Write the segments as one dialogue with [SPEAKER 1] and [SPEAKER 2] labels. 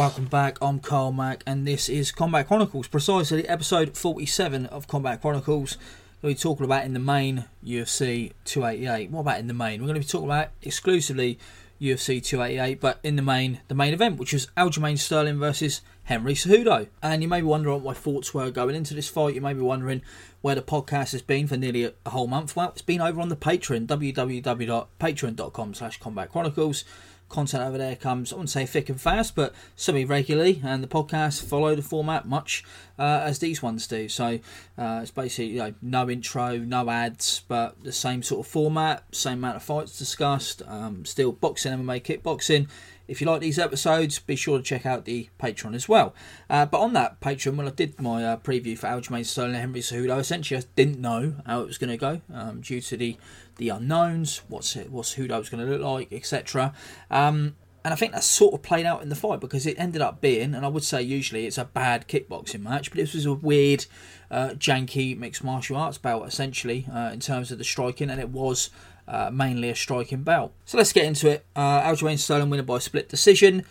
[SPEAKER 1] Welcome back, I'm Carl Mack, and this is Combat Chronicles, precisely episode 47 of Combat Chronicles. We're talking about in the main UFC 288. What about in the main? We're going to be talking about exclusively UFC 288, but in the main, the main event, which was Aljamain Sterling versus Henry Cejudo. And you may be wondering what my thoughts were going into this fight. You may be wondering where the podcast has been for nearly a, a whole month. Well, it's been over on the Patreon, www.patreon.com slash Combat Chronicles content over there comes, I wouldn't say thick and fast, but semi regularly, and the podcasts follow the format much uh, as these ones do. So uh, it's basically you know, no intro, no ads, but the same sort of format, same amount of fights discussed, um, still boxing, MMA, kickboxing. If you like these episodes, be sure to check out the Patreon as well. Uh, but on that Patreon, when I did my uh, preview for Aljamain Sterling and Henry Cejudo, essentially I didn't know how it was going to go um, due to the the unknowns, what's it, what's Cejudo was going to look like, etc. Um, and I think that sort of played out in the fight because it ended up being, and I would say usually it's a bad kickboxing match, but this was a weird, uh, janky mixed martial arts bout essentially uh, in terms of the striking, and it was uh, mainly a striking bout. So let's get into it. Uh, Aljamain Sterling winner by split decision.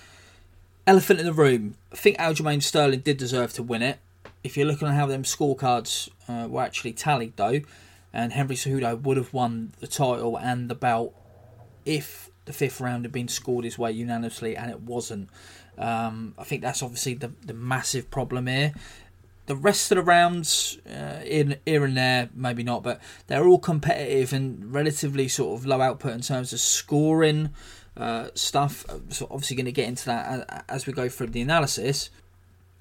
[SPEAKER 1] Elephant in the room. I think Aljamain Sterling did deserve to win it. If you're looking at how them scorecards uh, were actually tallied, though, and Henry Cejudo would have won the title and the belt if the fifth round had been scored his way unanimously, and it wasn't. Um, I think that's obviously the, the massive problem here. The rest of the rounds, uh, in here and there, maybe not, but they're all competitive and relatively sort of low output in terms of scoring uh, stuff. So obviously going to get into that as we go through the analysis.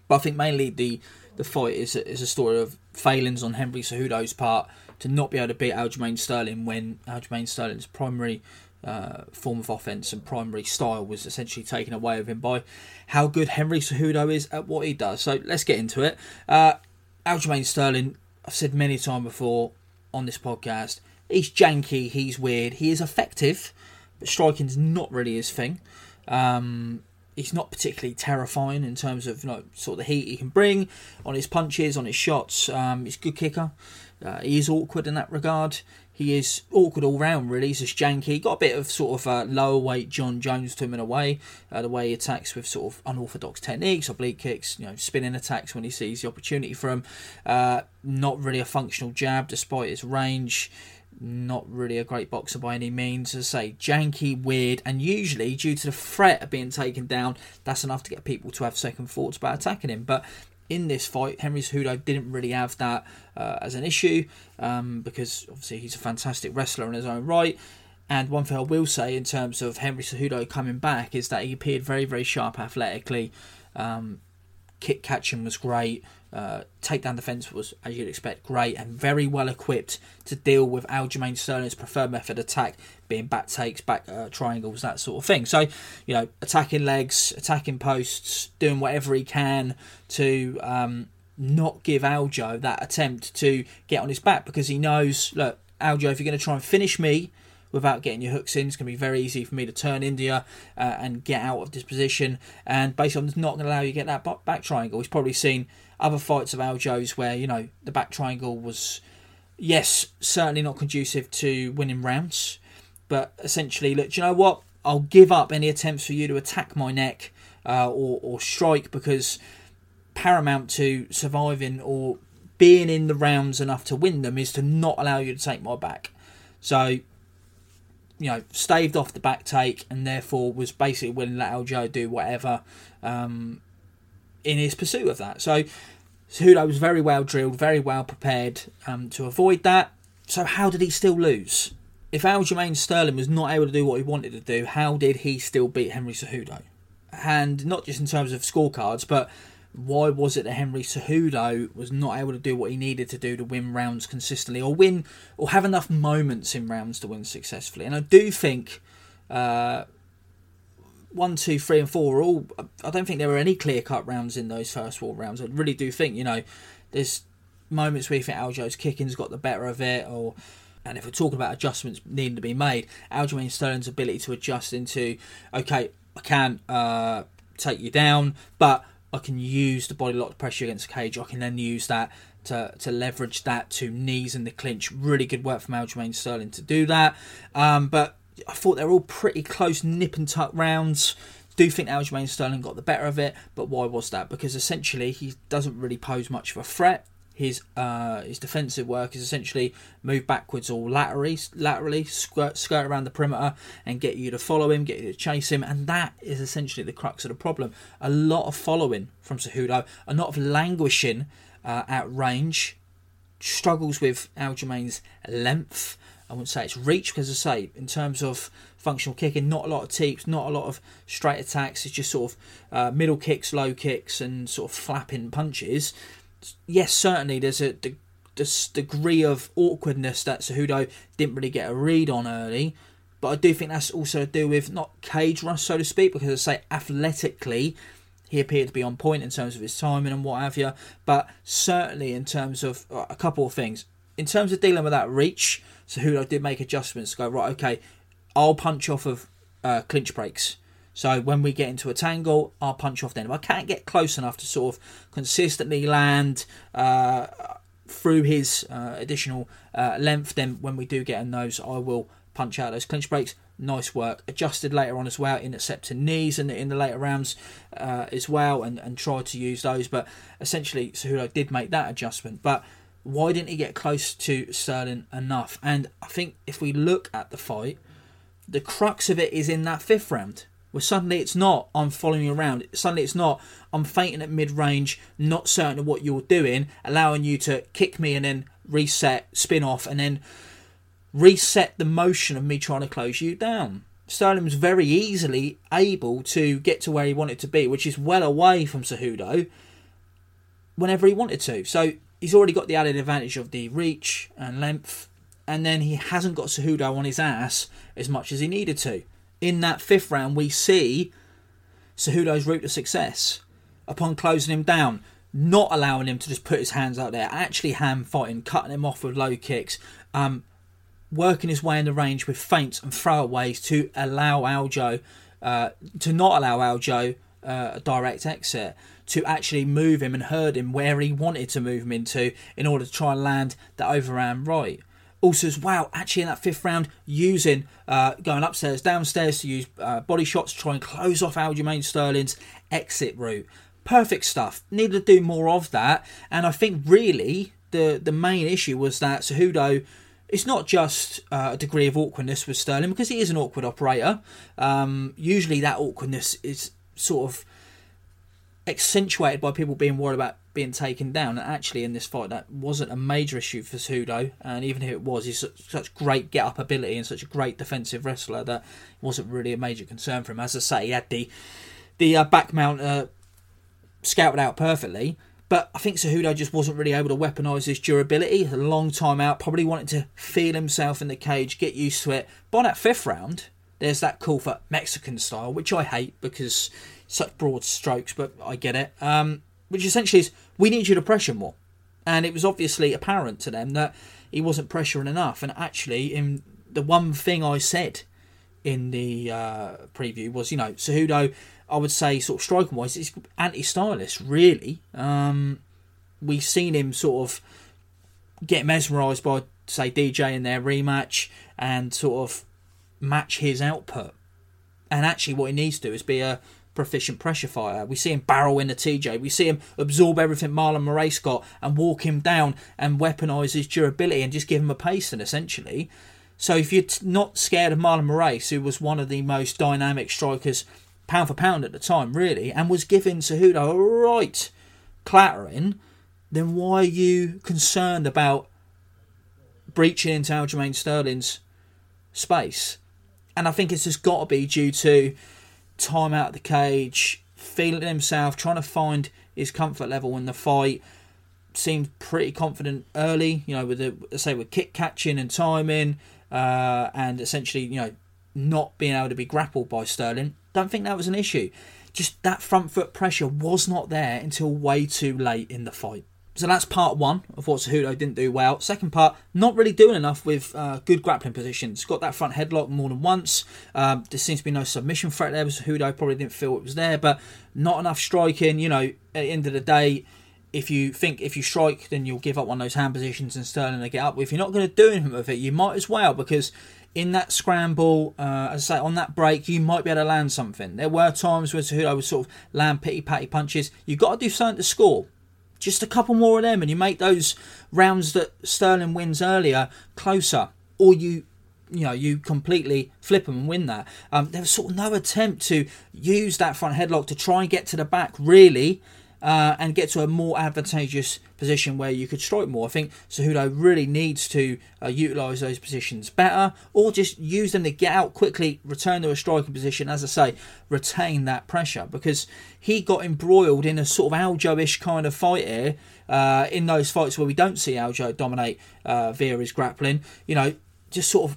[SPEAKER 1] But I think mainly the the fight is a, is a story of failings on Henry Cejudo's part to not be able to beat Aljamain Sterling when Aljamain Sterling's primary uh, form of offense and primary style was essentially taken away of him by how good Henry Cejudo is at what he does. So let's get into it. Uh, Aljamain Sterling, I've said many times before on this podcast, he's janky, he's weird, he is effective, but striking's not really his thing. Um, he's not particularly terrifying in terms of you know, sort of the heat he can bring on his punches, on his shots. Um, he's a good kicker. Uh, he is awkward in that regard. He is awkward all round, really. He's just janky. Got a bit of sort of uh, lower weight Jon Jones to him in a way. Uh, the way he attacks with sort of unorthodox techniques, oblique kicks, you know, spinning attacks when he sees the opportunity for him. Uh, not really a functional jab, despite his range. Not really a great boxer by any means. As I say, janky, weird, and usually due to the threat of being taken down, that's enough to get people to have second thoughts about attacking him. But in this fight, Henry Cejudo didn't really have that uh, as an issue um, because obviously he's a fantastic wrestler in his own right. And one thing I will say in terms of Henry Cejudo coming back is that he appeared very, very sharp athletically. Um, kick catching was great. Uh, takedown defense was, as you'd expect, great and very well equipped to deal with Aljamain Sterling's preferred method attack, being back takes, back uh, triangles, that sort of thing. So, you know, attacking legs, attacking posts, doing whatever he can to um, not give Aljo that attempt to get on his back because he knows, look, Aljo, if you're going to try and finish me, without getting your hooks in. It's going to be very easy for me to turn India uh, and get out of this position. And basically, I'm just not going to allow you to get that back triangle. He's probably seen other fights of Aljo's where you know the back triangle was yes certainly not conducive to winning rounds, but essentially look, you know what? I'll give up any attempts for you to attack my neck uh, or or strike because paramount to surviving or being in the rounds enough to win them is to not allow you to take my back. So, you know, staved off the back take and therefore was basically willing to let Aljo do whatever um, in his pursuit of that. So, Cejudo was very well drilled, very well prepared um, to avoid that. So, how did he still lose? If Aljamain Sterling was not able to do what he wanted to do, how did he still beat Henry Cejudo? And not just in terms of scorecards, but why was it that Henry Cejudo was not able to do what he needed to do to win rounds consistently or win or have enough moments in rounds to win successfully? And I do think uh, one, two, three, and four are all. I don't think there were any clear cut rounds in those first four rounds. I really do think, you know, there's moments where you think Aljo's kicking's got the better of it or. And if we're talking about adjustments needing to be made, Aljamain Sterling's ability to adjust into, okay, I can uh, take you down, but I can use the body lock pressure against the cage. I can then use that to, to leverage that to knees in the clinch. Really good work from Aljamain Sterling to do that. Um, but I thought they're all pretty close nip and tuck rounds. Do think Aljamain Sterling got the better of it, but why was that? Because essentially he doesn't really pose much of a threat. His uh, his defensive work is essentially move backwards or laterally, laterally skirt, skirt around the perimeter and get you to follow him, get you to chase him, and that is essentially the crux of the problem. A lot of following from Cejudo, a lot of languishing uh, at range, struggles with Aljamain's length. I wouldn't say it's reach because, as I say, in terms of functional kicking, not a lot of teeps, not a lot of straight attacks. It's just sort of uh, middle kicks, low kicks, and sort of flapping punches yes, certainly there's a this degree of awkwardness that Cejudo didn't really get a read on early. But I do think that's also to do with not cage rush, so to speak, because I say athletically, he appeared to be on point in terms of his timing and what have you. But certainly in terms of uh, a couple of things, in terms of dealing with that reach, Cejudo did make adjustments. Go right, okay, I'll punch off of uh, clinch breaks. So when we get into a tangle, I'll punch off then. If I can't get close enough to sort of consistently land uh, through his uh, additional uh, length, then when we do get in those, I will punch out those clinch breaks. Nice work. Adjusted later on as well, intercepting knees in the, in the later rounds uh, as well, and, and tried to use those. But essentially, Cejudo did make that adjustment. But why didn't he get close to Sterling enough? And I think if we look at the fight, the crux of it is in that fifth round where suddenly it's not I'm following you around. Suddenly it's not I'm fainting at mid range, not certain of what you're doing, allowing you to kick me and then reset, spin off, and then reset the motion of me trying to close you down. Sterling was very easily able to get to where he wanted to be, which is well away from Cejudo, whenever he wanted to. So he's already got the added advantage of the reach and length, and then he hasn't got Cejudo on his ass as much as he needed to in that fifth round, we see Cejudo's route to success upon closing him down, not allowing him to just put his hands out there, actually hand fighting, cutting him off with low kicks, um, working his way in the range with feints and throwaways to allow Aljo, uh, to not allow Aljo uh, a direct exit, to actually move him and herd him where he wanted to move him into in order to try and land that overhand right also as well actually in that fifth round using uh, going upstairs downstairs to use uh, body shots to try and close off Aljamain Sterling's exit route. Perfect stuff. Need to do more of that. And I think really the the main issue was that Cejudo it's not just uh, a degree of awkwardness with Sterling because he is an awkward operator. Um, usually that awkwardness is sort of accentuated by people being worried about being taken down. And actually, in this fight, that wasn't a major issue for Cejudo. And even if it was, he's such great get up ability and such a great defensive wrestler that it wasn't really a major concern for him. As I say, he had the the uh, back mount uh, scouted out perfectly. But I think Cejudo just wasn't really able to weaponise his durability. A long time out, probably wanted to feel himself in the cage, get used to it. By that fifth round, there's that call for Mexican style, which I hate because such broad strokes, but I get it. Um, which essentially is we need you to pressure more. And it was obviously apparent to them that he wasn't pressuring enough. And actually, in the one thing I said in the uh, preview was, you know, Cejudo, I would say, sort of striking wise, is anti-stylist, really. Um, we've seen him sort of get mesmerised by, say, DJ in their rematch and sort of match his output. And actually, what he needs to do is be a proficient pressure fighter. We see him barrel in the TJ. We see him absorb everything Marlon Moraes got and walk him down and weaponize his durability and just give him a pacing essentially. So if you're not scared of Marlon Moraes, who was one of the most dynamic strikers pound for pound at the time, really, and was giving Cejudo a right clattering, then why are you concerned about breaching into Aljamain Sterling's space? And I think it's just got to be due to time out of the cage, feeling himself, trying to find his comfort level in the fight. Seemed pretty confident early, you know, with the say with kick catching and timing, uh, and essentially, you know, not being able to be grappled by Sterling. Don't think that was an issue. Just that front foot pressure was not there until way too late in the fight. So that's part one of what Cejudo didn't do well. Second part, not really doing enough with uh, good grappling positions. Got that front headlock more than once. Um, there seems to be no submission threat there. Cejudo probably didn't feel it was there, but not enough striking. You know, at the end of the day, if you think if you strike, then you'll give up one of those hand positions and Sterling to get up. If you're not going to do anything with it, you might as well because in that scramble, uh, as I say, on that break, you might be able to land something. There were times where Cejudo would sort of land pity patty punches. You've got to do something to score just a couple more of them, and you make those rounds that Sterling wins earlier closer, or you you know you completely flip them and win that. Um, there was sort of no attempt to use that front headlock to try and get to the back really, uh, and get to a more advantageous position where you could strike more. I think Cejudo really needs to uh, utilise those positions better, or just use them to get out quickly, return to a striking position. As I say, retain that pressure because he got embroiled in a sort of Aljo-ish kind of fight here. Uh, in those fights where we don't see Aljo dominate uh, via his grappling, you know, just sort of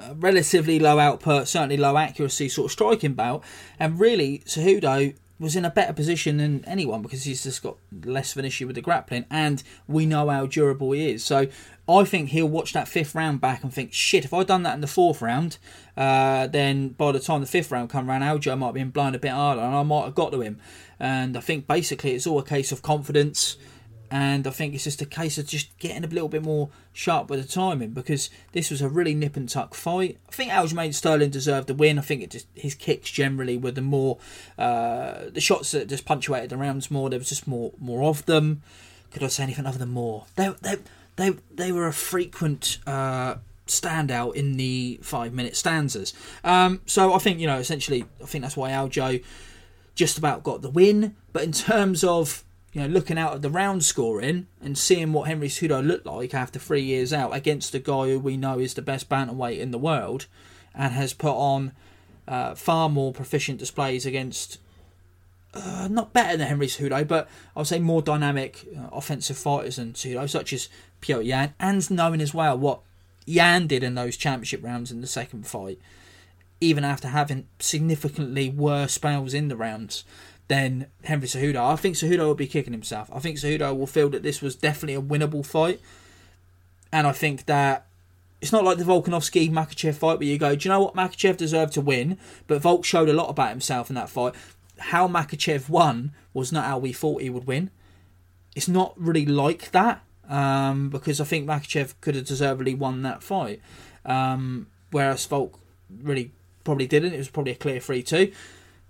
[SPEAKER 1] uh, relatively low output, certainly low accuracy sort of striking bout. And really, Cejudo was in a better position than anyone because he's just got less of an issue with the grappling, and we know how durable he is. So I think he'll watch that fifth round back and think, shit, if I'd done that in the fourth round, uh, then by the time the fifth round come around, Aljo might have been blind a bit harder, and I might have got to him. And I think basically it's all a case of confidence and I think it's just a case of just getting a little bit more sharp with the timing because this was a really nip and tuck fight. I think Aljamain Sterling deserved the win. I think it just his kicks generally were the more uh, the shots that just punctuated the rounds more. There was just more more of them. Could I say anything other than more? They they they they were a frequent. Uh, standout in the five minute stanzas. Um, so I think, you know, essentially, I think that's why Aljo just about got the win. But in terms of you know, looking out at the round scoring and seeing what Henry Cejudo looked like after three years out against a guy who we know is the best bantamweight in the world and has put on uh, far more proficient displays against uh, not better than Henry Cejudo, but I would say more dynamic uh, offensive fighters than Cejudo, such as Petr Yan, and knowing as well what Yan did in those championship rounds in the second fight, even after having significantly worse spells in the rounds than Henry Cejudo. I think Cejudo will be kicking himself. I think Cejudo will feel that this was definitely a winnable fight. And I think that it's not like the Volkanovski Makhachev fight where you go, do you know what? Makhachev deserved to win, but Volk showed a lot about himself in that fight. How Makhachev won was not how we thought he would win. It's not really like that um, because I think Makhachev could have deservedly won that fight. Um, whereas Volk really probably didn't. It was probably a clear 3 2.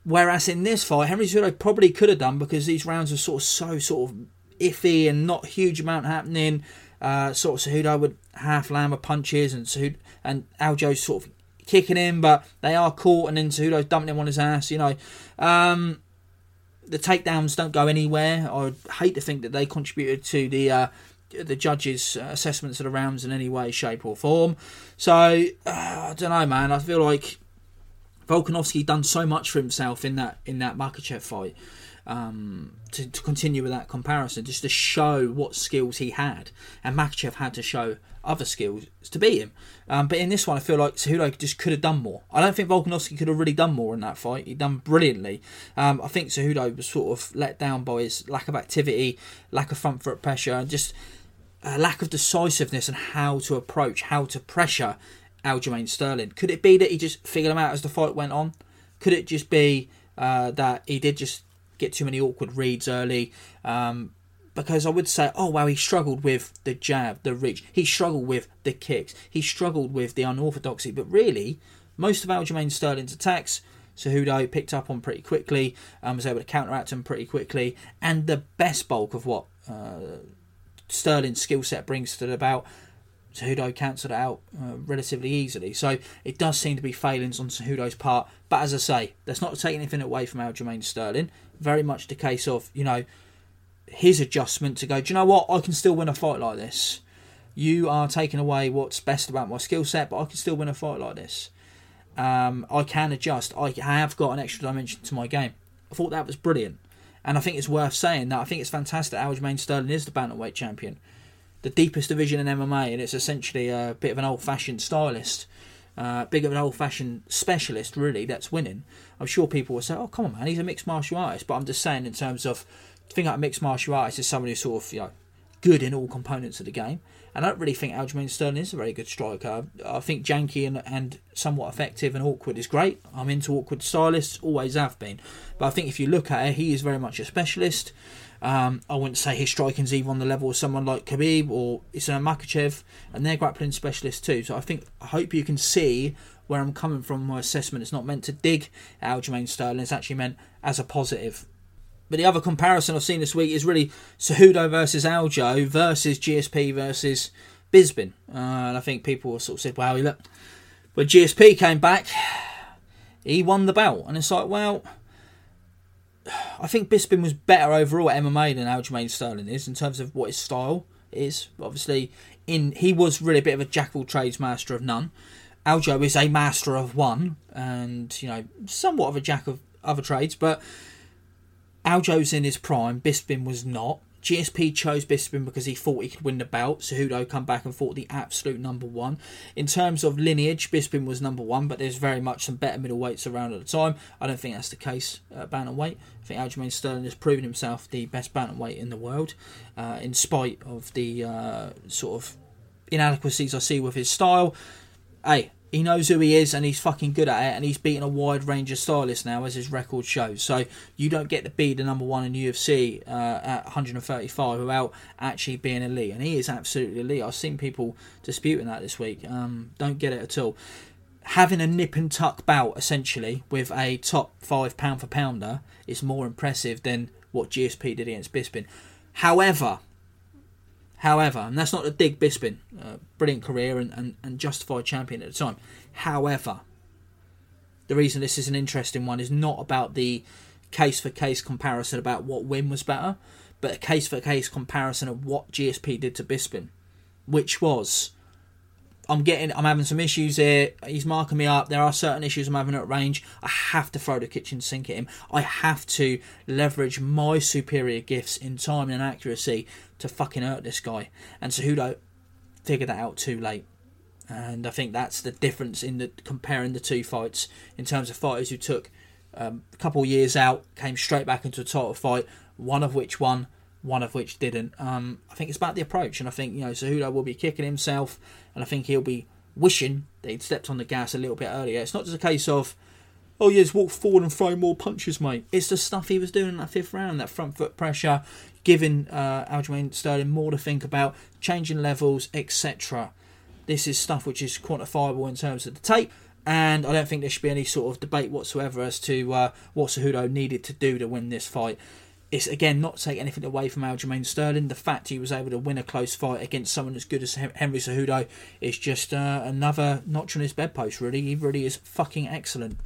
[SPEAKER 1] Whereas in this fight, Henry Cejudo probably could have done because these rounds are sort of so sort of iffy and not huge amount happening. Uh, sort of Cejudo would half land with punches and Cejudo, and Aljo's sort of kicking him, but they are caught and then Cejudo's dumping him on his ass. You know, um, the takedowns don't go anywhere. I hate to think that they contributed to the uh, the judges' assessments of the rounds in any way, shape, or form. So uh, I don't know, man. I feel like Volkanovski done so much for himself in that in that Makhachev fight. Um, to, to, continue with that comparison, just to show what skills he had, and Makhachev had to show other skills to beat him. Um, but in this one, I feel like Cejudo just could have done more. I don't think Volkanovski could have really done more in that fight. He done brilliantly. Um, I think Cejudo was sort of let down by his lack of activity, lack of front foot pressure, and just a lack of decisiveness and how to approach, how to pressure Aljamain Sterling. Could it be that he just figured him out as the fight went on? Could it just be uh, that he did just get too many awkward reads early? Um, because I would say, oh wow, he struggled with the jab, the reach. He struggled with the kicks. He struggled with the unorthodoxy. But really, most of Aljamain Sterling's attacks, Cejudo picked up on pretty quickly, um, was able to counteract them pretty quickly, and the best bulk of what uh, Sterling's skill set brings to the bout Cejudo cancelled out uh, relatively easily. So it does seem to be failings on Cejudo's part. But as I say, that's not take anything away from Aljamain Sterling. Very much the case of, you know, his adjustment to go, do you know what? I can still win a fight like this. You are taking away what's best about my skill set, but I can still win a fight like this. Um, I can adjust. I have got an extra dimension to my game. I thought that was brilliant. And I think it's worth saying that I think it's fantastic Aljamain Sterling is the bantamweight champion. The deepest division in MMA, and it's essentially a bit of an old fashioned stylist, uh, big of an old fashioned specialist, really, that's winning. I'm sure people will say, oh, come on, man, he's a mixed martial artist. But I'm just saying, in terms of, think like a mixed martial artist is someone who's sort of, you know, good in all components of the game. And I don't really think Aljamain Sterling is a very good striker. I think janky and, and somewhat effective and awkward is great. I'm into awkward stylists, always have been. But I think if you look at it, he is very much a specialist. Um, I wouldn't say his striking's even on the level of someone like Khabib or Islam Makhachev, and they're grappling specialists too. So I think I hope you can see where I'm coming from. My assessment It's not meant to dig Aljamain Sterling; it's actually meant as a positive. But the other comparison I've seen this week is really Cejudo versus Aljo versus GSP versus Bisping, Uh, and I think people sort of said, wow, look, when GSP came back, he won the belt. And it's like, well, I think Bisping was better overall at MMA than Aljamain Sterling is in terms of what his style is. Obviously, in he was really a bit of a jack of all trades, master of none. Aljo is a master of one, and you know, somewhat of a jack of other trades, but Aljo's in his prime, Bisping was not. GSP chose Bisping because he thought he could win the belt. Cejudo come back and fought the absolute number one. In terms of lineage, Bisping was number one, but there's very much some better middleweights around at the time. I don't think that's the case at bantamweight. I think Aljamain Sterling has proven himself the best bantamweight in the world, uh, in spite of the uh, sort of inadequacies I see with his style. Hey, he knows who he is and he's fucking good at it and he's beaten a wide range of stylists now as his record shows. So you don't get to be the number one in UFC uh, at 135 without actually being elite. And he is absolutely elite. I've seen people disputing that this week. Um, don't get it at all. Having a nip and tuck bout essentially with a top five pound for pounder is more impressive than what GSP did against Bisping. However However, and that's not a dig Bisping, uh, brilliant career and, and, and justified champion at the time. However, the reason this is an interesting one is not about the case for case comparison about what win was better, but a case for case comparison of what GSP did to Bisping, which was I'm getting, I'm having some issues here. He's marking me up. There are certain issues I'm having at range. I have to throw the kitchen sink at him. I have to leverage my superior gifts in time and accuracy to fucking hurt this guy. And Cejudo figured that out too late. And I think that's the difference in the comparing the two fights in terms of fighters who took um, a couple years out, came straight back into a title fight, one of which won, one of which didn't. Um, I think it's about the approach, and I think you know Cejudo will be kicking himself and I think he'll be wishing that he'd stepped on the gas a little bit earlier. It's not just a case of, oh yeah, just walk forward and throw more punches, mate. It's the stuff he was doing in that fifth round, that front foot pressure, giving uh, Aljamain Sterling more to think about, changing levels, etc. This is stuff which is quantifiable in terms of the tape. And I don't think there should be any sort of debate whatsoever as to uh, what Cejudo needed to do to win this fight it's again not take anything away from Aljamain Sterling. The fact he was able to win a close fight against someone as good as Henry Cejudo is just uh, another notch on his bedpost. Really, he really is fucking excellent.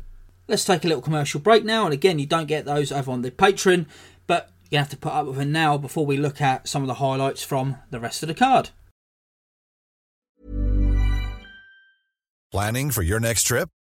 [SPEAKER 1] Let's take a little commercial break now, and again, you don't get those over on the Patreon, but you have to put up with them now before we look at some of the highlights from the rest of the card.
[SPEAKER 2] Planning for your next trip?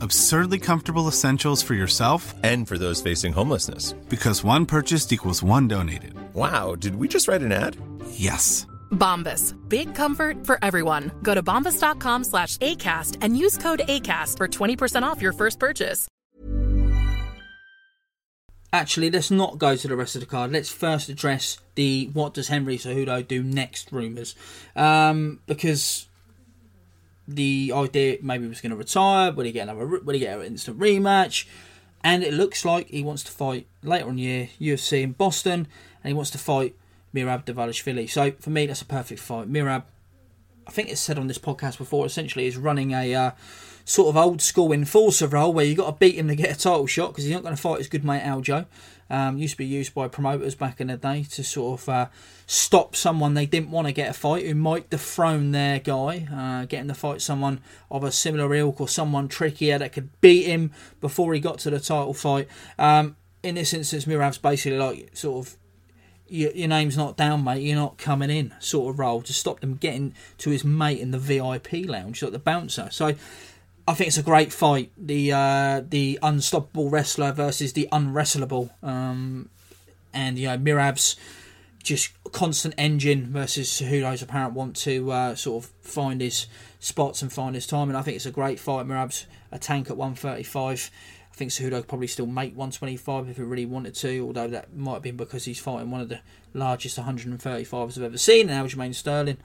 [SPEAKER 3] Absurdly comfortable essentials for yourself
[SPEAKER 2] And for those facing homelessness.
[SPEAKER 3] because one purchased equals one donated.
[SPEAKER 2] Wow, did we just write an ad?
[SPEAKER 3] Yes.
[SPEAKER 4] Bombas. Big comfort for everyone. Go to bombas.com slash ACAST and use code ACAST for 20% off your first purchase.
[SPEAKER 1] Actually, let's not go to the rest of the card. Let's first address the what does Henry Cejudo do next rumours, um, because the idea maybe he was going to retire. Will he get another? Will he get an instant rematch? And it looks like he wants to fight later the year UFC in Boston, and he wants to fight Merab Davalishvili. So for me, that's a perfect fight. Merab, I think it's said on this podcast before, essentially is running a uh, sort of old school enforcer role where you got to beat him to get a title shot because he's not going to fight his good mate Aljo. Um, used to be used by promoters back in the day to sort of uh, stop someone they didn't want to get a fight who might dethrone their guy, uh, getting to fight someone of a similar ilk or someone trickier that could beat him before he got to the title fight. Um, in this instance, Merab's basically like sort of your, your name's not down, mate. You're not coming in, sort of role to stop them getting to his mate in the VIP lounge, like the bouncer. So I think it's a great fight. The uh, the unstoppable wrestler versus the unwrestlable, um, and you know Merab's just constant engine versus Cejudo's apparent want to uh, sort of find his spots and find his time. And I think it's a great fight. Merab's a tank at 135. I think Cejudo could probably still make 125 if he really wanted to, although that might have been because he's fighting one of the largest 135s I've ever seen, and Aljamain Sterling,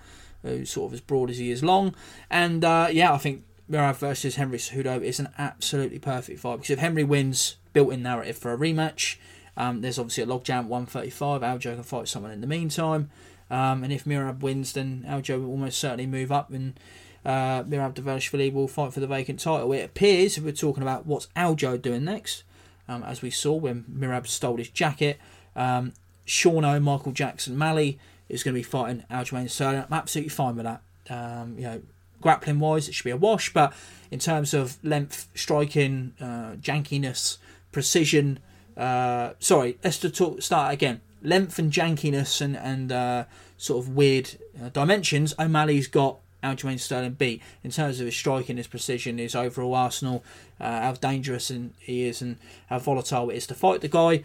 [SPEAKER 1] who's sort of as broad as he is long. And uh, yeah, I think Merab versus Henry Cejudo is an absolutely perfect fight because if Henry wins, built-in narrative for a rematch. Um, there's obviously a logjam at 135. Aljo can fight someone in the meantime. Um, and if Merab wins, then Aljo will almost certainly move up and uh, Merab Davalishvili will fight for the vacant title. It appears, if we're talking about what's Aljo doing next, um, as we saw when Merab stole his jacket, um, Shauno, Michael Jackson, Malley is going to be fighting Aljamain Sterling. I'm absolutely fine with that. Um, you know, grappling wise, it should be a wash, but in terms of length, striking, uh, jankiness, precision, uh, sorry, let's talk, start again. Length and jankiness and, and uh, sort of weird uh, dimensions, O'Malley's got Aljamain Sterling beat. In terms of his striking, his precision, his overall arsenal, uh, how dangerous and he is and how volatile it is to fight the guy,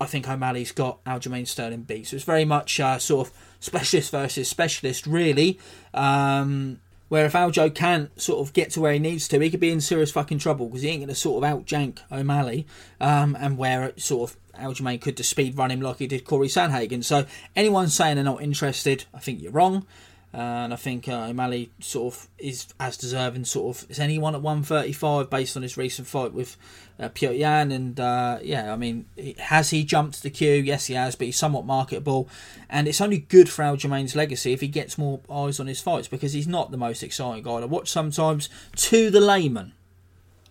[SPEAKER 1] I think O'Malley's got Aljamain Sterling beat. So it's very much uh, sort of specialist versus specialist, really. Um, where if Aljo can't sort of get to where he needs to, he could be in serious fucking trouble because he ain't going to sort of outjank O'Malley. Um, and where sort of Aljamain could just speed run him like he did Cory Sandhagen. So anyone saying they're not interested, I think you're wrong. And I think uh, O'Malley sort of is as deserving sort of as anyone at 135 based on his recent fight with uh, Piotr Yan. And uh, yeah, I mean, has he jumped the queue? Yes, he has, but he's somewhat marketable. And it's only good for Aljamain's legacy if he gets more eyes on his fights because he's not the most exciting guy to watch sometimes to the layman.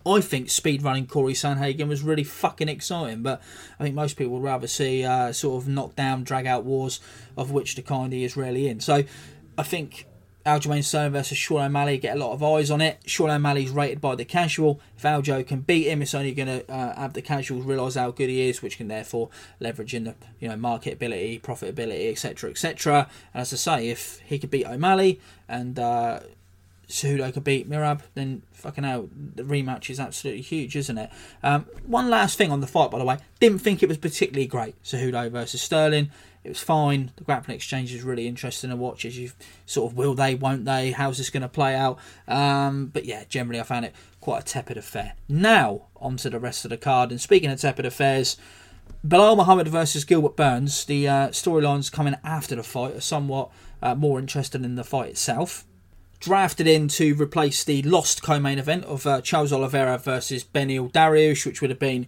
[SPEAKER 1] I think speed running Cory Sandhagen was really fucking exciting, but I think most people would rather see uh, sort of knockdown, drag out wars, of which the kind he is rarely in. So I think Aljamain Sterling versus Sean O'Malley get a lot of eyes on it. Sean O'Malley's rated by the casual. If Aljo can beat him, it's only going to uh, have the casuals realise how good he is, which can therefore leverage in the you know marketability, profitability, etc., etc. And as I say, if he could beat O'Malley and uh, Cejudo could beat Merab, then fucking hell, the rematch is absolutely huge, isn't it? Um, one last thing on the fight, by the way, didn't think it was particularly great. Cejudo versus Sterling, it was fine. The grappling exchange is really interesting to watch. As you sort of will they, won't they? How's this going to play out? Um, but yeah, generally I found it quite a tepid affair. Now on to the rest of the card. And speaking of tepid affairs, Belal Muhammad versus Gilbert Burns. The uh, storylines coming after the fight are somewhat uh, more interesting in the fight itself. Drafted in to replace the lost co-main event of uh, Charles Oliveira versus Beneil Dariush, which would have been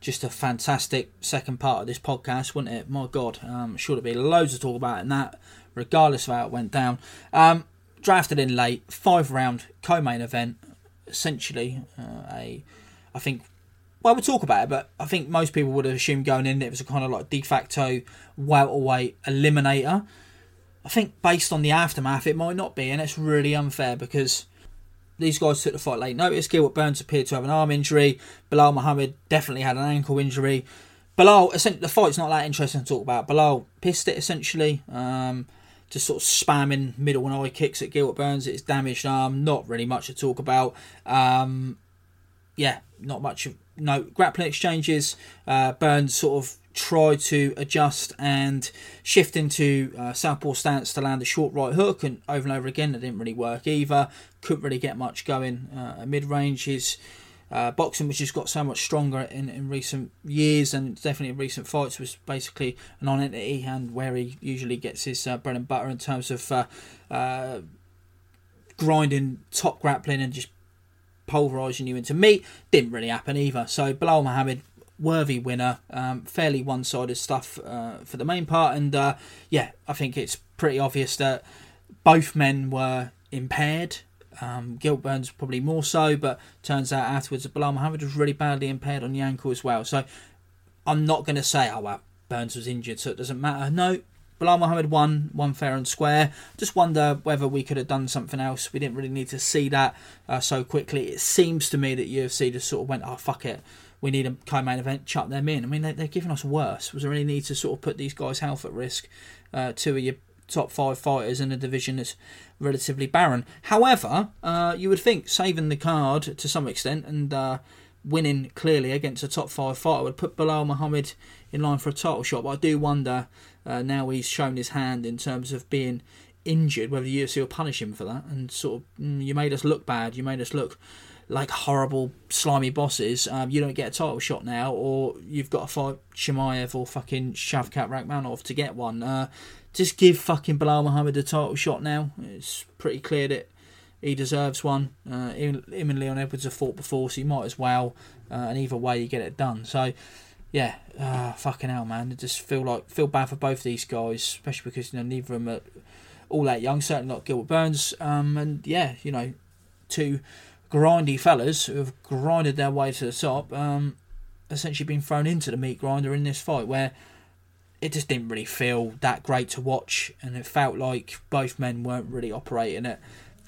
[SPEAKER 1] just a fantastic second part of this podcast, wouldn't it? My God, um, sure there'd be loads to talk about in that, regardless of how it went down. Um, drafted in late, five round co-main event, essentially uh, a, I think. Well, we'll talk about it, but I think most people would have assumed going in it was a kind of like de facto welterweight eliminator. I think based on the aftermath, it might not be, and it's really unfair because these guys took the fight late notice. Gilbert Burns appeared to have an arm injury. Belal Muhammad definitely had an ankle injury. Essentially, the fight's not that interesting to talk about. Belal pissed it essentially, um, just sort of spamming middle and eye kicks at Gilbert Burns. It's damaged arm, not really much to talk about. Um, yeah, not much. Of, no grappling exchanges. Uh, Burns sort of tried to adjust and shift into uh, southpaw stance to land a short right hook, and over and over again, it didn't really work either. Couldn't really get much going uh, mid range. His uh, boxing, which has got so much stronger in, in recent years and definitely in recent fights, was basically a non-entity, and where he usually gets his uh, bread and butter in terms of uh, uh, grinding top grappling and just pulverising you into meat. Didn't really happen either. So Belal Muhammad worthy winner. Um, fairly one sided stuff uh, for the main part. And uh, yeah, I think it's pretty obvious that both men were impaired. Um, Gilbert Burns probably more so, but turns out afterwards that Belal Muhammad was really badly impaired on the ankle as well. So I'm not going to say, oh, well, Burns was injured, so it doesn't matter. No, Belal Muhammad won, won fair and square. Just wonder whether we could have done something else. We didn't really need to see that uh, so quickly. It seems to me that UFC just sort of went, oh, fuck it we need a co-main event, chuck them in. I mean, they, they're giving us worse. Was there any need to sort of put these guys' health at risk? Uh, two of your top five fighters in a division that's relatively barren. However, uh, you would think saving the card to some extent and uh, winning clearly against a top five fighter would put Belal Muhammad in line for a title shot. But I do wonder uh, now he's shown his hand in terms of being injured, whether the UFC will punish him for that. And sort of, mm, you made us look bad. You made us look like horrible, slimy bosses, um, you don't get a title shot now, or you've got to fight Chimaev or fucking Shavkat Rakhmonov to get one. Uh, just give fucking Belal Muhammad a title shot now. It's pretty clear that he deserves one. Uh, him, and Leon Edwards have fought before, so you might as well. Uh, and either way, you get it done. So, yeah, uh, fucking hell, man. I just feel like feel bad for both these guys, especially because you know neither of them are all that young. Certainly not Gilbert Burns. Um, and yeah, you know, two grindy fellas who have grinded their way to the top, um, essentially been thrown into the meat grinder in this fight where it just didn't really feel that great to watch and it felt like both men weren't really operating at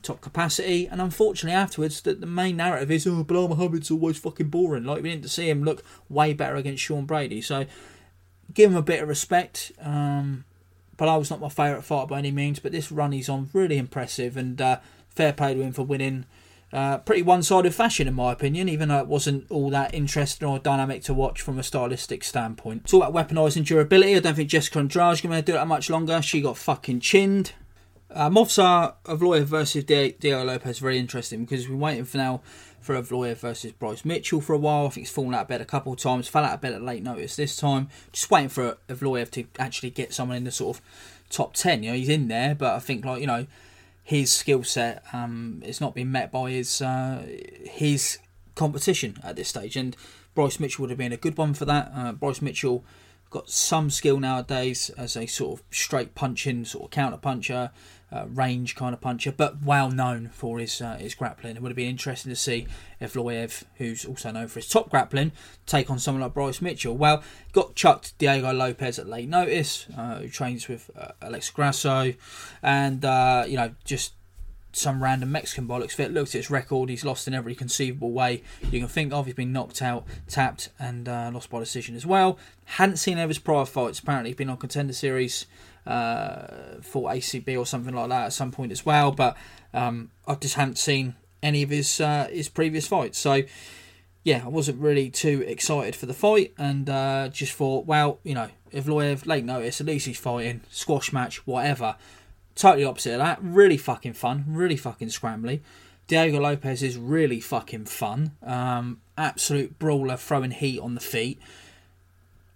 [SPEAKER 1] top capacity and unfortunately afterwards the, the main narrative is oh Belal Muhammad's always fucking boring like we didn't see him look way better against Sean Brady so give him a bit of respect um, Belal's not my favourite fighter by any means but this run he's on really impressive and uh, fair play to him for winning uh, pretty one-sided fashion in my opinion, even though it wasn't all that interesting or dynamic to watch from a stylistic standpoint. Talk about weaponising durability. I don't think Jessica Andrade is going to do that much longer. She got fucking chinned. Uh, Movsar Evloev versus Diego Lopes very interesting because been waiting for now for Evloev versus Bryce Mitchell for a while. I think he's fallen out of bed a couple of times, fell out of bed at late notice this time. Just waiting for Evloev to actually get someone in the sort of top 10. You know, he's in there, but I think, like, you know, his skill set um, is not being met by his uh, his competition at this stage. And Bryce Mitchell would have been a good one for that. Uh, Bryce Mitchell got some skill nowadays as a sort of straight punching sort of counter puncher uh, range kind of puncher, but well known for his uh, his grappling. It would have been interesting to see if Evloev, who's also known for his top grappling, take on someone like Bryce Mitchell. Well, got chucked Diego Lopes at late notice, uh, who trains with uh, Alex Grasso, and uh, you know just some random Mexican bollocks fit. Looked at his record, he's lost in every conceivable way you can think of. He's been knocked out, tapped, and uh, lost by decision as well. Hadn't seen any of his prior fights. Apparently, he's been on contender series uh, for ACB or something like that at some point as well. But um, I just hadn't seen any of his uh, his previous fights. So yeah, I wasn't really too excited for the fight, and uh, just thought, well, you know, if Evloev late notice, at least he's fighting squash match, whatever. Totally opposite of that. Really fucking fun. Really fucking scrambly. Diego Lopes is really fucking fun. Um, absolute brawler, throwing heat on the feet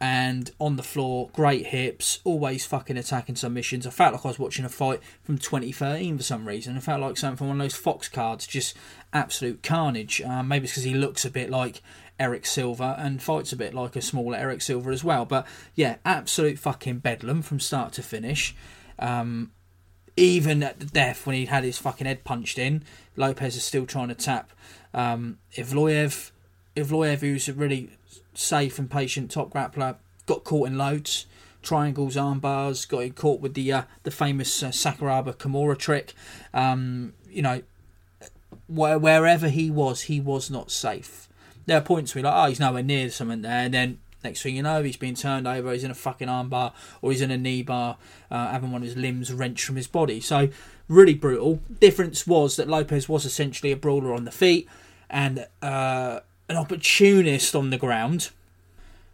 [SPEAKER 1] and on the floor, great hips, always fucking attacking submissions. I felt like I was watching a fight from 2013 for some reason. I felt like something from one of those Fox cards, just absolute carnage. Um, maybe it's because he looks a bit like Erick Silva and fights a bit like a smaller Erick Silva as well. But yeah, absolute fucking bedlam from start to finish. Um, even at the death when he had his fucking head punched in, Lopes is still trying to tap um, Evloev. Evloev, who's a really safe and patient top grappler, got caught in loads. Triangles, arm bars, got caught with the uh, the famous uh, Sakuraba Kimura trick. Um, you know, where, wherever he was, he was not safe. There are points where you're like, oh, he's nowhere near something there, and then next thing you know, he's being turned over, he's in a fucking armbar, or he's in a knee bar, uh, having one of his limbs wrenched from his body. So, really brutal. Difference was that Lopes was essentially a brawler on the feet and uh, an opportunist on the ground,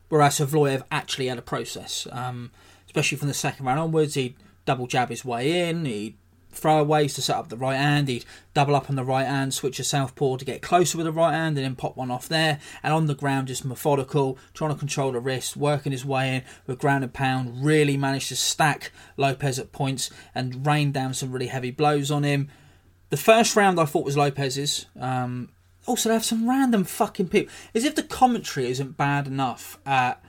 [SPEAKER 1] whereas Evloev actually had a process. Um, especially from the second round onwards, he'd double jab his way in, he'd throwaways to set up the right hand. He'd double up on the right hand, switch to southpaw to get closer with the right hand, and then pop one off there. And on the ground, just methodical, trying to control the wrist, working his way in with ground and pound. Really managed to stack Lopes at points and rain down some really heavy blows on him. The first round I thought was Lopes's. Um, also, they have some random fucking people. As if the commentary isn't bad enough at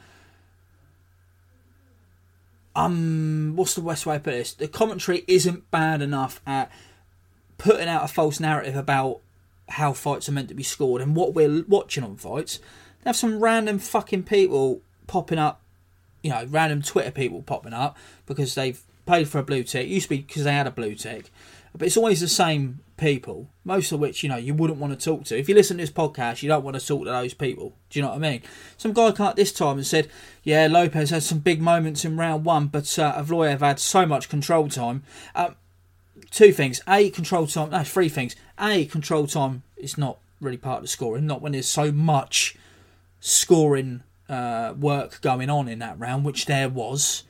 [SPEAKER 1] um what's the best way to put this? The commentary isn't bad enough at putting out a false narrative about how fights are meant to be scored and what we're watching on fights. They have some random fucking people popping up, you know, random Twitter people popping up because they've paid for a blue tick. It used to be because they had a blue tick, but it's always the same people, most of which you know you wouldn't want to talk to. If you listen to this podcast, you don't want to talk to those people. Do you know what I mean? Some guy came up this time and said, "Yeah, Lopes had some big moments in round one, but uh, had so much control time." Um, two things: a control time. No, three things. A control time is not really part of the scoring. Not when there's so much scoring uh, work going on in that round, which there was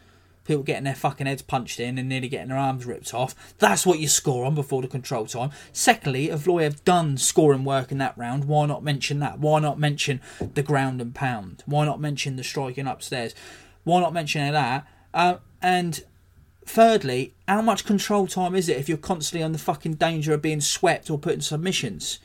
[SPEAKER 1] people getting their fucking heads punched in and nearly getting their arms ripped off. That's what you score on before the control time. Secondly, if have done scoring work in that round, why not mention that? Why not mention the ground and pound? Why not mention the striking upstairs? Why not mention that? Uh, and thirdly, how much control time is it if you're constantly on the fucking danger of being swept or put in submissions?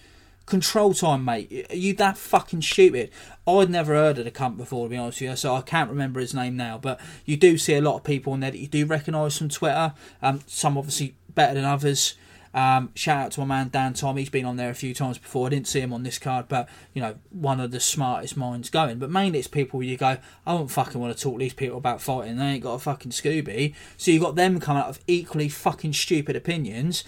[SPEAKER 1] Control time, mate. Are you that fucking stupid? I'd never heard of the cunt before, to be honest with you, so I can't remember his name now. But you do see a lot of people on there that you do recognise from Twitter. Um, some obviously better than others. Um, shout out to my man Dan Tom. He's been on there a few times before. I didn't see him on this card, but you know, one of the smartest minds going. But mainly it's people you go, I don't fucking want to talk to these people about fighting. They ain't got a fucking Scooby. So you've got them coming out of equally fucking stupid opinions.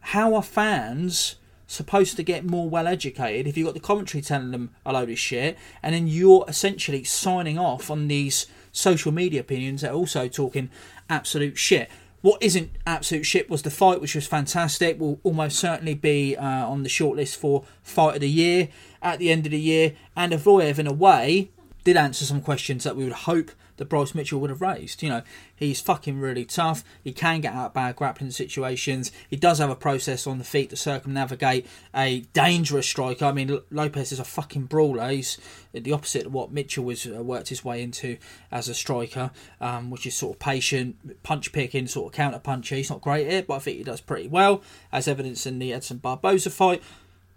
[SPEAKER 1] How are fans? Supposed to get more well educated if you've got the commentary telling them a load of shit and then you're essentially signing off on these social media opinions that are also talking absolute shit. What isn't absolute shit was the fight, which was fantastic. Will almost certainly be uh, on the shortlist for fight of the year at the end of the year. And Evloev, in a way, did answer some questions that we would hope that Bryce Mitchell would have raised. You know, he's fucking really tough. He can get out of bad grappling situations. He does have a process on the feet to circumnavigate a dangerous striker. I mean, Lopes is a fucking brawler. He's the opposite of what Mitchell was uh, worked his way into as a striker, um, which is sort of patient, punch picking, sort of counter puncher. He's not great at it, but I think he does pretty well, as evidenced in the Edson Barboza fight.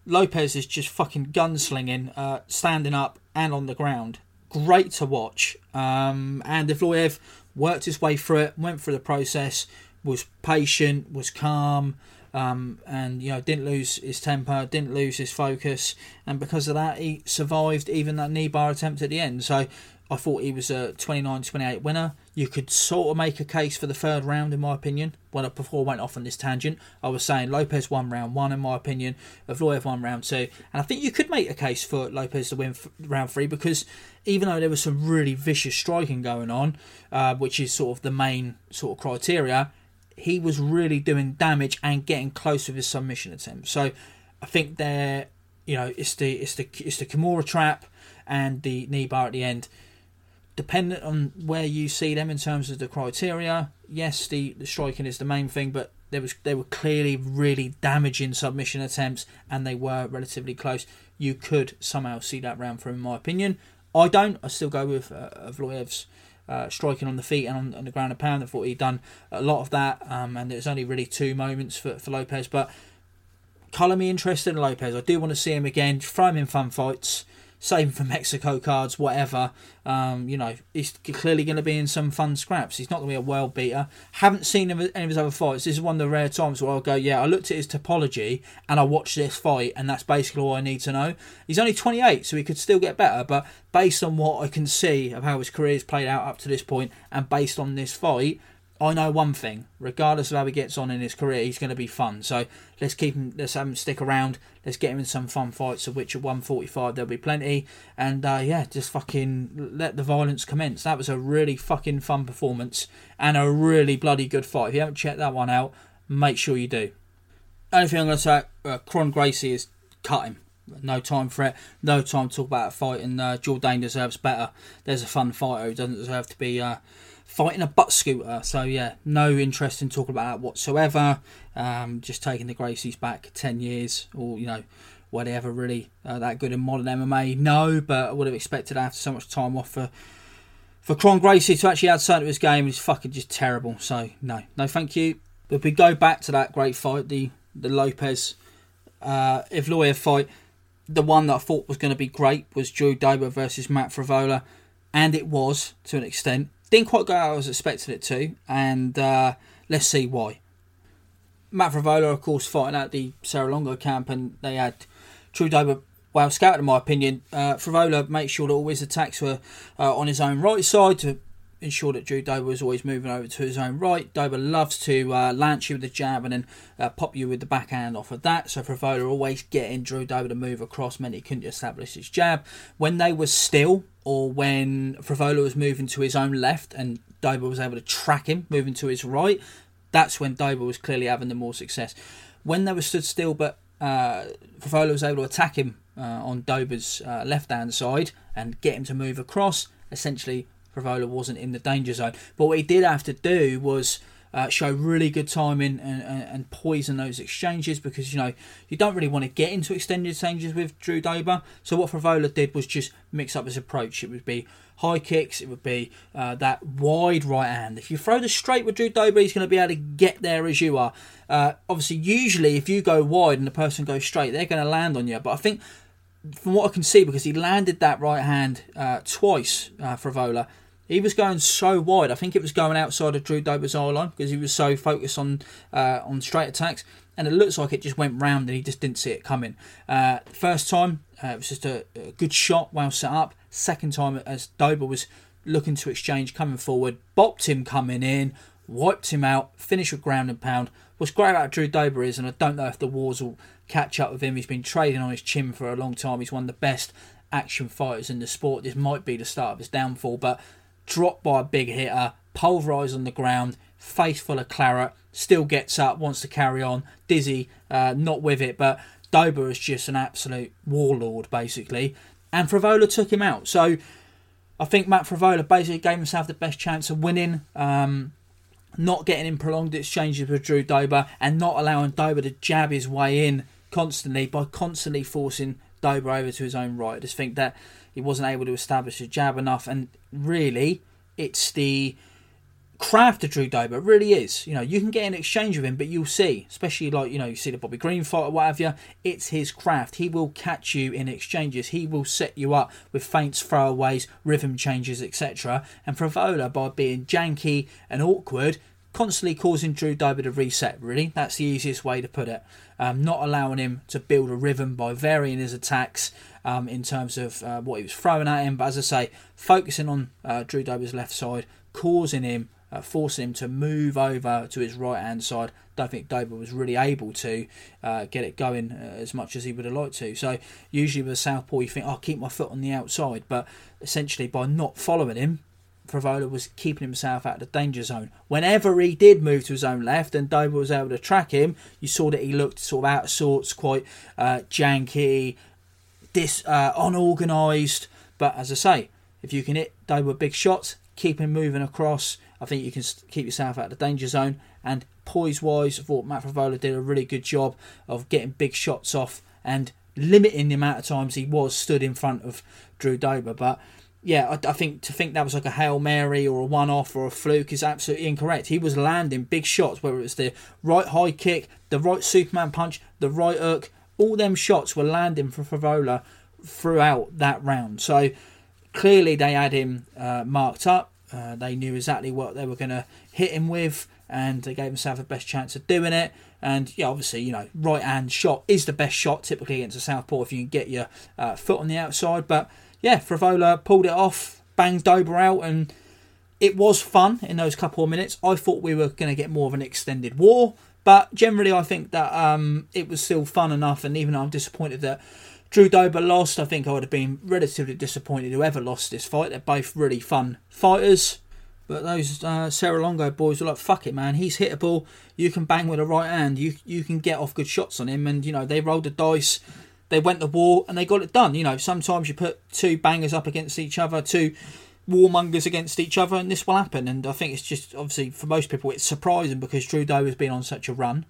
[SPEAKER 1] Lopes is just fucking gunslinging, uh, standing up and on the ground great to watch. Um, and Evloev worked his way through it, went through the process, was patient, was calm, um, and you know didn't lose his temper, didn't lose his focus, and because of that, he survived even that knee bar attempt at the end. So I thought he was a 29-28 winner. You could sort of make a case for the third round, in my opinion. When before went off on this tangent, I was saying Lopes won round one, in my opinion. Evloev won round two, and I think you could make a case for Lopes to win round three because even though there was some really vicious striking going on, uh, which is sort of the main sort of criteria, he was really doing damage and getting close with his submission attempt. So I think there, you know, it's the it's the it's the Kimura trap and the knee bar at the end dependent on where you see them in terms of the criteria, yes, the, the striking is the main thing, but there was they were clearly really damaging submission attempts, and they were relatively close. You could somehow see that round through, in my opinion. I don't. I still go with uh, Evloev's uh, striking on the feet and on, on, the ground and pound. I thought he'd done a lot of that, um, and there's only really two moments for, for Lopes. But colour me interested in Lopes. I do want to see him again. Throw him in fun fights save for Mexico cards, whatever. Um, you know, he's clearly going to be in some fun scraps. He's not going to be a world beater. Haven't seen him any of his other fights. This is one of the rare times where I'll go, yeah, I looked at his Tapology and I watched this fight, and that's basically all I need to know. He's only 28, so he could still get better, but based on what I can see of how his career's played out up to this point, and based on this fight, I know one thing: regardless of how he gets on in his career, he's going to be fun. So let's keep him. Let's have him stick around. Let's get him in some fun fights, of which at 145 there'll be plenty. And uh, yeah, just fucking let the violence commence. That was a really fucking fun performance and a really bloody good fight. If you haven't checked that one out, make sure you do. Only thing I'm going to say, uh, Kron Gracie is cut him. No time for it. No time to talk about a fight. And uh, Jourdain deserves better. There's a fun fighter who doesn't deserve to be. Uh, fighting a butt scooter. So yeah, no interest in talking about that whatsoever. Um, just taking the Gracies back ten years, or you know, were they ever really uh, that good in modern MMA? No, but I would have expected after so much time off for for Kron Gracie to actually add something to his game is fucking just terrible. So no, no, thank you. If we go back to that great fight, the the Lopes uh, Evloev fight, the one that I thought was going to be great was Drew Dober versus Matt Frevola, and it was to an extent. Didn't quite go how I was expecting it to, and uh, let's see why. Matt Frevola, of course, fighting at the Serra-Longo camp, and they had Dober well scouted, in my opinion. Uh, makes sure that all his attacks were uh, on his own right side to ensure that Drew Dober was always moving over to his own right. Dober loves to uh, launch you with the jab and then uh, pop you with the backhand off of that. So Frevola always getting Drew Dober to move across meant he couldn't establish his jab. When they were still, or when Frevola was moving to his own left and Dober was able to track him moving to his right, that's when Dober was clearly having the more success. When they were stood still, but uh, was able to attack him uh, on Dober's uh, left hand side and get him to move across, essentially Frevola wasn't in the danger zone. But what he did have to do was uh, show really good timing and, and, and, poison those exchanges because you know you don't really want to get into extended exchanges with Drew Dober. So what Frevola did was just mix up his approach. It would be high kicks. It would be uh, that wide right hand. If you throw the straight with Drew Dober, he's going to be able to get there as you are. Uh, obviously, usually if you go wide and the person goes straight, they're going to land on you. But I think from what I can see, because he landed that right hand uh, twice, uh, Frevola he was going so wide. I think it was going outside of Drew Dober's eye line because he was so focused on uh, on straight attacks, and it looks like it just went round and he just didn't see it coming. Uh, first time, uh, it was just a, a, good shot, well set up. Second time, as Dober was looking to exchange, coming forward, bopped him coming in, wiped him out, finished with ground and pound. What's great about Drew Dober is, and I don't know if the wars will catch up with him. He's been trading on his chin for a long time. He's one of the best action fighters in the sport. This might be the start of his downfall, but dropped by a big hitter, pulverised on the ground, face full of claret, still gets up, wants to carry on, dizzy, uh, not with it, but Dober is just an absolute warlord, basically. And Frevola took him out. So I think Matt Frevola basically gave himself the best chance of winning. Um, not getting in prolonged exchanges with Drew Dober and not allowing Dober to jab his way in constantly by constantly forcing Dober over to his own right. I just think that he wasn't able to establish his jab enough, and really, it's the craft of Drew Dober. It really is. You know, you can get an exchange with him, but you'll see, especially like you know, you see the Bobby Green fight or what have you. It's his craft. He will catch you in exchanges. He will set you up with feints, throwaways, rhythm changes, etc. And Frevola, by being janky and awkward, constantly causing Drew Dober to reset. Really, that's the easiest way to put it. Um, not allowing him to build a rhythm by varying his attacks um, in terms of uh, what he was throwing at him. But as I say, focusing on uh, Drew Dober's left side, causing him, uh, forcing him to move over to his right hand side. Don't think Dober was really able to uh, get it going uh, as much as he would have liked to. So usually with a southpaw, you think, "I'll oh, keep my foot on the outside," but essentially by not following him, Frevola was keeping himself out of the danger zone. Whenever he did move to his own left and Dober was able to track him, you saw that he looked sort of out of sorts, quite uh, janky, dis uh, unorganised. But as I say, if you can hit Dober big shots, keep him moving across, I think you can keep yourself out of the danger zone. And poise wise, I thought Matt Frevola did a really good job of getting big shots off and limiting the amount of times he was stood in front of Drew Dober. But yeah, I, I, think to think that was like a hail mary or a one-off or a fluke is absolutely incorrect. He was landing big shots, whether it was the right high kick, the right Superman punch, the right hook. All them shots were landing for Frevola throughout that round. So clearly they had him uh, marked up. Uh, they knew exactly what they were going to hit him with, and they gave themselves the best chance of doing it. And yeah, obviously, you know, right hand shot is the best shot typically against a southpaw if you can get your uh, foot on the outside. But yeah, Frevola pulled it off, banged Dober out, and it was fun in those couple of minutes. I thought we were going to get more of an extended war, but generally, I think that um, it was still fun enough. And even though I'm disappointed that Drew Dober lost, I think I would have been relatively disappointed whoever lost this fight. They're both really fun fighters. But those uh, Serra-Longo boys were like, fuck it, man. He's hittable. You can bang with a right hand. You you can get off good shots on him. And, you know, they rolled the dice. They went to war and they got it done. You know, sometimes you put two bangers up against each other, two warmongers against each other, and this will happen. And I think it's just, obviously, for most people, it's surprising because Drew Doe has been on such a run.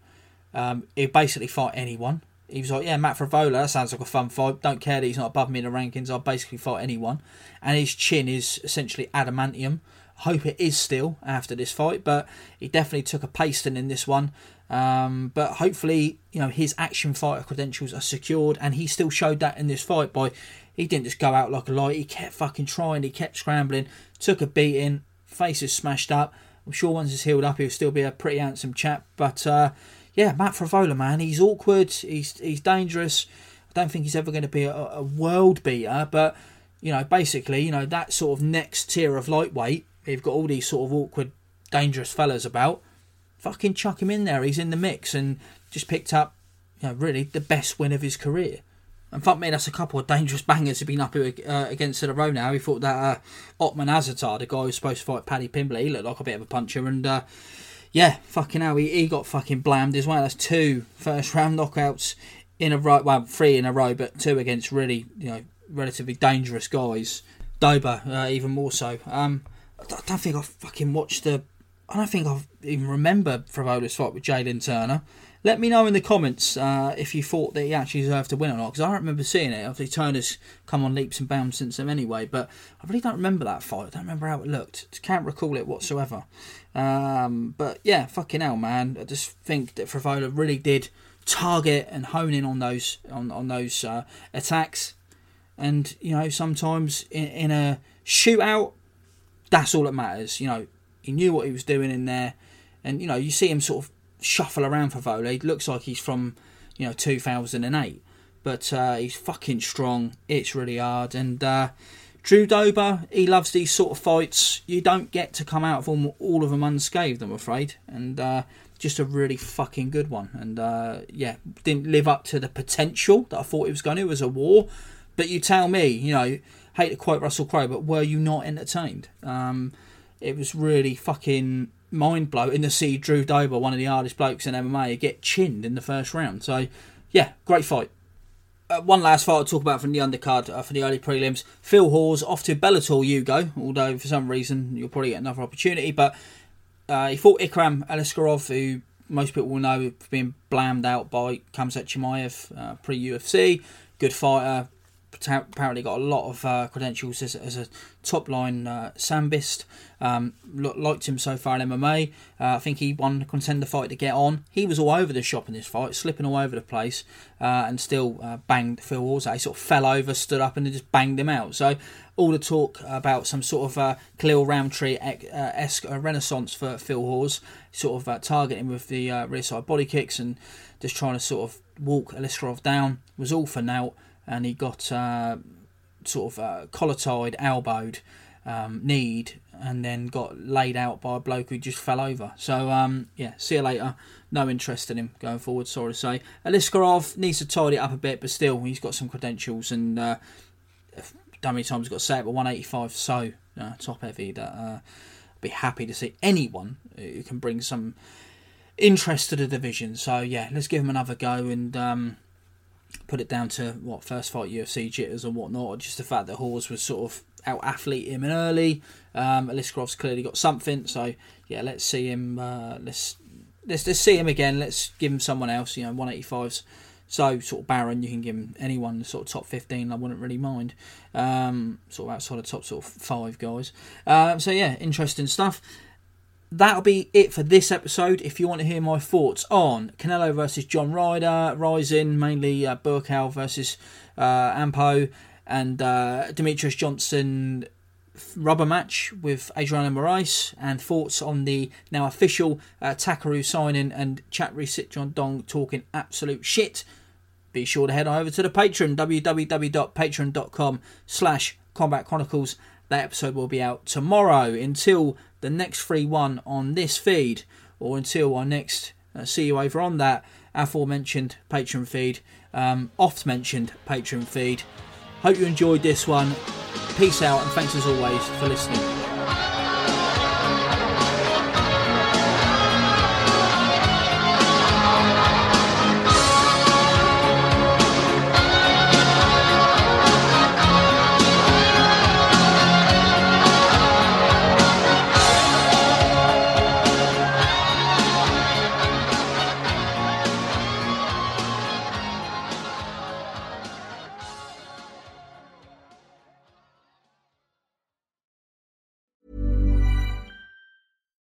[SPEAKER 1] Um, he'd basically fight anyone. He was like, yeah, Matt Frevola, that sounds like a fun fight. Don't care that he's not above me in the rankings. I'll basically fight anyone. And his chin is essentially adamantium I hope it is still after this fight, but he definitely took a pasting in this one. Um, but hopefully, you know, his action fighter credentials are secured, and he still showed that in this fight by he didn't just go out like a light, he kept fucking trying, he kept scrambling, took a beating, face is smashed up. I'm sure once he's healed up, he'll still be a pretty handsome chap. But uh, yeah, Matt Frevola, man, he's awkward, he's he's dangerous. I don't think he's ever going to be a, a world beater, but you know, basically, you know, that sort of next tier of lightweight you've got all these sort of awkward, dangerous fellas about, fucking chuck him in there. He's in the mix and just picked up, you know, really the best win of his career. And fuck me, that's a couple of dangerous bangers have been up against in a row now. He thought that uh, Ottman Azaitar, the guy who's supposed to fight Paddy Pimblett, he looked like a bit of a puncher. And uh, yeah, fucking hell, he, he got fucking blammed as well. That's two first round knockouts in a row. Well, three in a row, but two against really, you know, relatively dangerous guys. Dober, uh, even more so. Um, I don't think I've fucking watched the. I don't think I've even remember Frevola's fight with Jalen Turner. Let me know in the comments uh, if you thought that he actually deserved to win or not, because I don't remember seeing it. Obviously, Turner's come on leaps and bounds since then anyway, but I really don't remember that fight. I don't remember how it looked. Can't recall it whatsoever. Um, but yeah, fucking hell, man. I just think that Frevola really did target and hone in on those on on those uh, attacks, and you know sometimes in, in a shootout that's all that matters. You know, he knew what he was doing in there, and you know, you see him sort of shuffle around Frevola. He looks like he's from you know 2008, but uh, he's fucking strong. It's really hard, and uh, Drew Dober, he loves these sort of fights. You don't get to come out of all, all of them unscathed, I'm afraid, and. Uh, just a really fucking good one, and uh, yeah, didn't live up to the potential that I thought it was going to. It was a war, but you tell me, you know, hate to quote Russell Crowe, but were you not entertained? Um, it was really fucking mind blowing to see Drew Dober, one of the hardest blokes in MMA, get chinned in the first round. So, yeah, great fight. Uh, one last fight I'll talk about from the undercard uh, for the early prelims. Phil Hawes off to Bellator you go, although for some reason you'll probably get another opportunity. But uh, he fought Ikram Aliskerov, who most people will know for being blammed out by Khamzat Chimaev uh, pre UFC. Good fighter, apparently got a lot of uh, credentials as, as, a top line uh, Sambist. Um, liked him so far in MMA. Uh, I think he won the contender fight to get on. He was all over the shop in this fight, slipping all over the place, uh, and still uh, banged Phil Hawes. He sort of fell over, stood up, and just banged him out. So all the talk about some sort of uh, Khalil Rountree esque renaissance for Phil Hawes, sort of targeting with the rear side body kicks and just trying to sort of walk Aliskerov down, was all for now and he got uh, sort of uh, collar tied, elbowed, um, kneed, and then got laid out by a bloke who just fell over. So um, yeah, see you later. No interest in him going forward. Sorry to say. Aliskerov needs to tidy it up a bit, but still he's got some credentials and. Uh, how many times got set, but 185 so uh, top heavy that uh, I'd be happy to see anyone who can bring some interest to the division. So yeah, let's give him another go and um, put it down to what first fight UFC jitters and whatnot, just the fact that Hawes was sort of out athlete him and early. Um, clearly got something, so yeah, let's see him. Uh, let's let's let's see him again. Let's give him someone else. You know, 185's So sort of barren, you can give him anyone sort of top fifteen. I wouldn't really mind. Um, sort of outside of top sort of five guys. Um, so yeah, interesting stuff. That'll be it for this episode. If you want to hear my thoughts on Canelo versus John Ryder, Rizin, mainly uh, Buakaw versus uh, Ampo, and uh, Demetrious Johnson rubber match with Adriano Moraes and thoughts on the now official uh, Takeru signing and Chatri Sitchin talking absolute shit. Be sure to head over to the Patreon, www.patreon.com slash Combat Chronicles. That episode will be out tomorrow. Until the next free one on this feed, or until our next uh, see you over on that aforementioned Patreon feed, um, oft mentioned Patreon feed. Hope you enjoyed this one. Peace out, and thanks as always for listening.